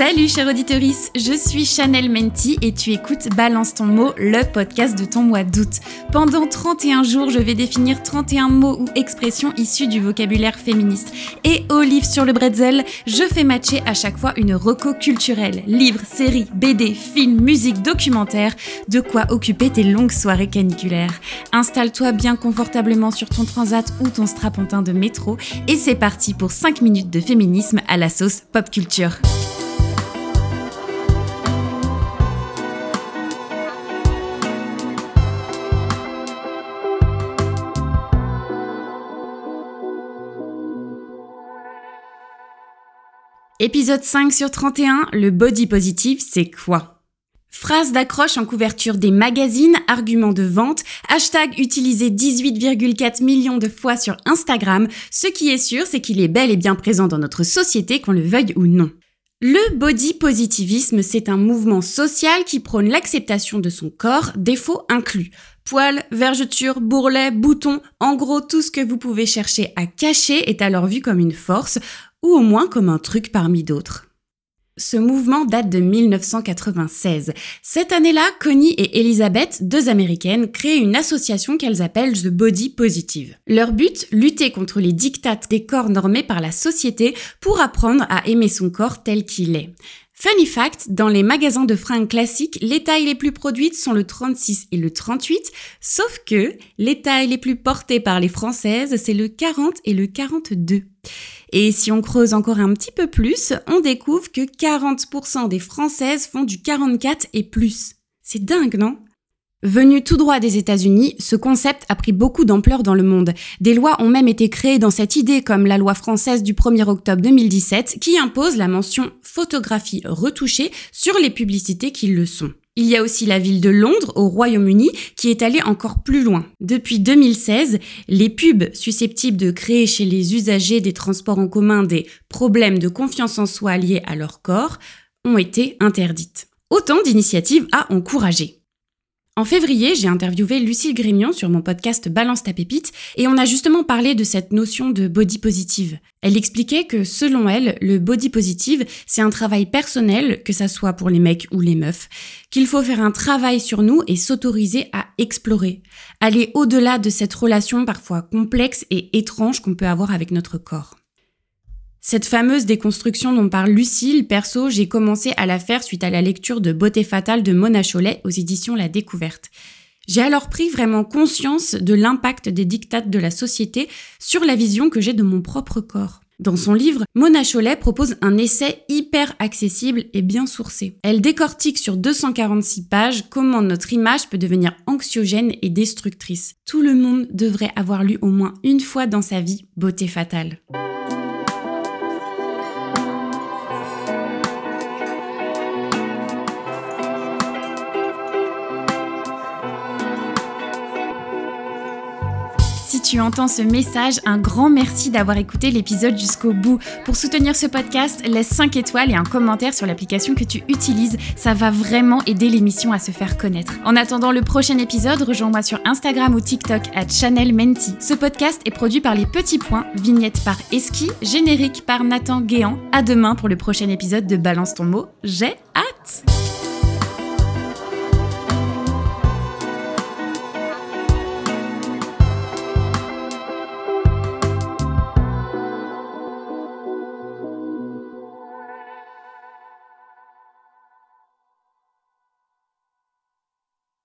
Salut chère auditorice, je suis Chanel Menti et tu écoutes Balance ton mot, le podcast de ton mois d'août. Pendant 31 jours, je vais définir 31 mots ou expressions issus du vocabulaire féministe. Et au livre sur le bretzel, je fais matcher à chaque fois une reco culturelle. Livres, séries, BD, films, musique, documentaire, de quoi occuper tes longues soirées caniculaires. Installe-toi bien confortablement sur ton transat ou ton strapontin de métro et c'est parti pour 5 minutes de féminisme à la sauce pop culture. Épisode 5 sur 31, le body positive, c'est quoi? Phrase d'accroche en couverture des magazines, argument de vente, hashtag utilisé 18,4 millions de fois sur Instagram, ce qui est sûr, c'est qu'il est bel et bien présent dans notre société, qu'on le veuille ou non. Le body positivisme, c'est un mouvement social qui prône l'acceptation de son corps, défauts inclus. Poils, vergetures, bourrelets, boutons, en gros tout ce que vous pouvez chercher à cacher est alors vu comme une force, ou au moins comme un truc parmi d'autres. Ce mouvement date de 1996. Cette année-là, Connie et Elizabeth, deux américaines, créent une association qu'elles appellent The Body Positive. Leur but, lutter contre les dictates des corps normés par la société pour apprendre à aimer son corps tel qu'il est. Funny fact, dans les magasins de fringues classiques, les tailles les plus produites sont le 36 et le 38, sauf que les tailles les plus portées par les françaises, c'est le 40 et le 42. Et si on creuse encore un petit peu plus, on découvre que 40% des Françaises font du 44 et plus. C'est dingue, non? Venu tout droit des États-Unis, ce concept a pris beaucoup d'ampleur dans le monde. Des lois ont même été créées dans cette idée, comme la loi française du 1er octobre 2017, qui impose la mention photographie retouchée sur les publicités qui le sont. Il y a aussi la ville de Londres, au Royaume-Uni, qui est allée encore plus loin. Depuis 2016, les pubs susceptibles de créer chez les usagers des transports en commun des problèmes de confiance en soi liés à leur corps ont été interdites. Autant d'initiatives à encourager. En février, j'ai interviewé Lucille Grémion sur mon podcast Balance ta pépite et on a justement parlé de cette notion de body positive. Elle expliquait que selon elle, le body positive, c'est un travail personnel, que ça soit pour les mecs ou les meufs, qu'il faut faire un travail sur nous et s'autoriser à explorer, aller au-delà de cette relation parfois complexe et étrange qu'on peut avoir avec notre corps. Cette fameuse déconstruction dont parle Lucille, perso, j'ai commencé à la faire suite à la lecture de Beauté fatale de Mona Cholet aux éditions La Découverte. J'ai alors pris vraiment conscience de l'impact des dictates de la société sur la vision que j'ai de mon propre corps. Dans son livre, Mona Cholet propose un essai hyper accessible et bien sourcé. Elle décortique sur 246 pages comment notre image peut devenir anxiogène et destructrice. Tout le monde devrait avoir lu au moins une fois dans sa vie Beauté fatale. Tu entends ce message, un grand merci d'avoir écouté l'épisode jusqu'au bout. Pour soutenir ce podcast, laisse 5 étoiles et un commentaire sur l'application que tu utilises. Ça va vraiment aider l'émission à se faire connaître. En attendant le prochain épisode, rejoins-moi sur Instagram ou TikTok à Chanel Menti. Ce podcast est produit par Les Petits Points, vignette par Eski, générique par Nathan Guéant. À demain pour le prochain épisode de Balance ton mot. J'ai hâte!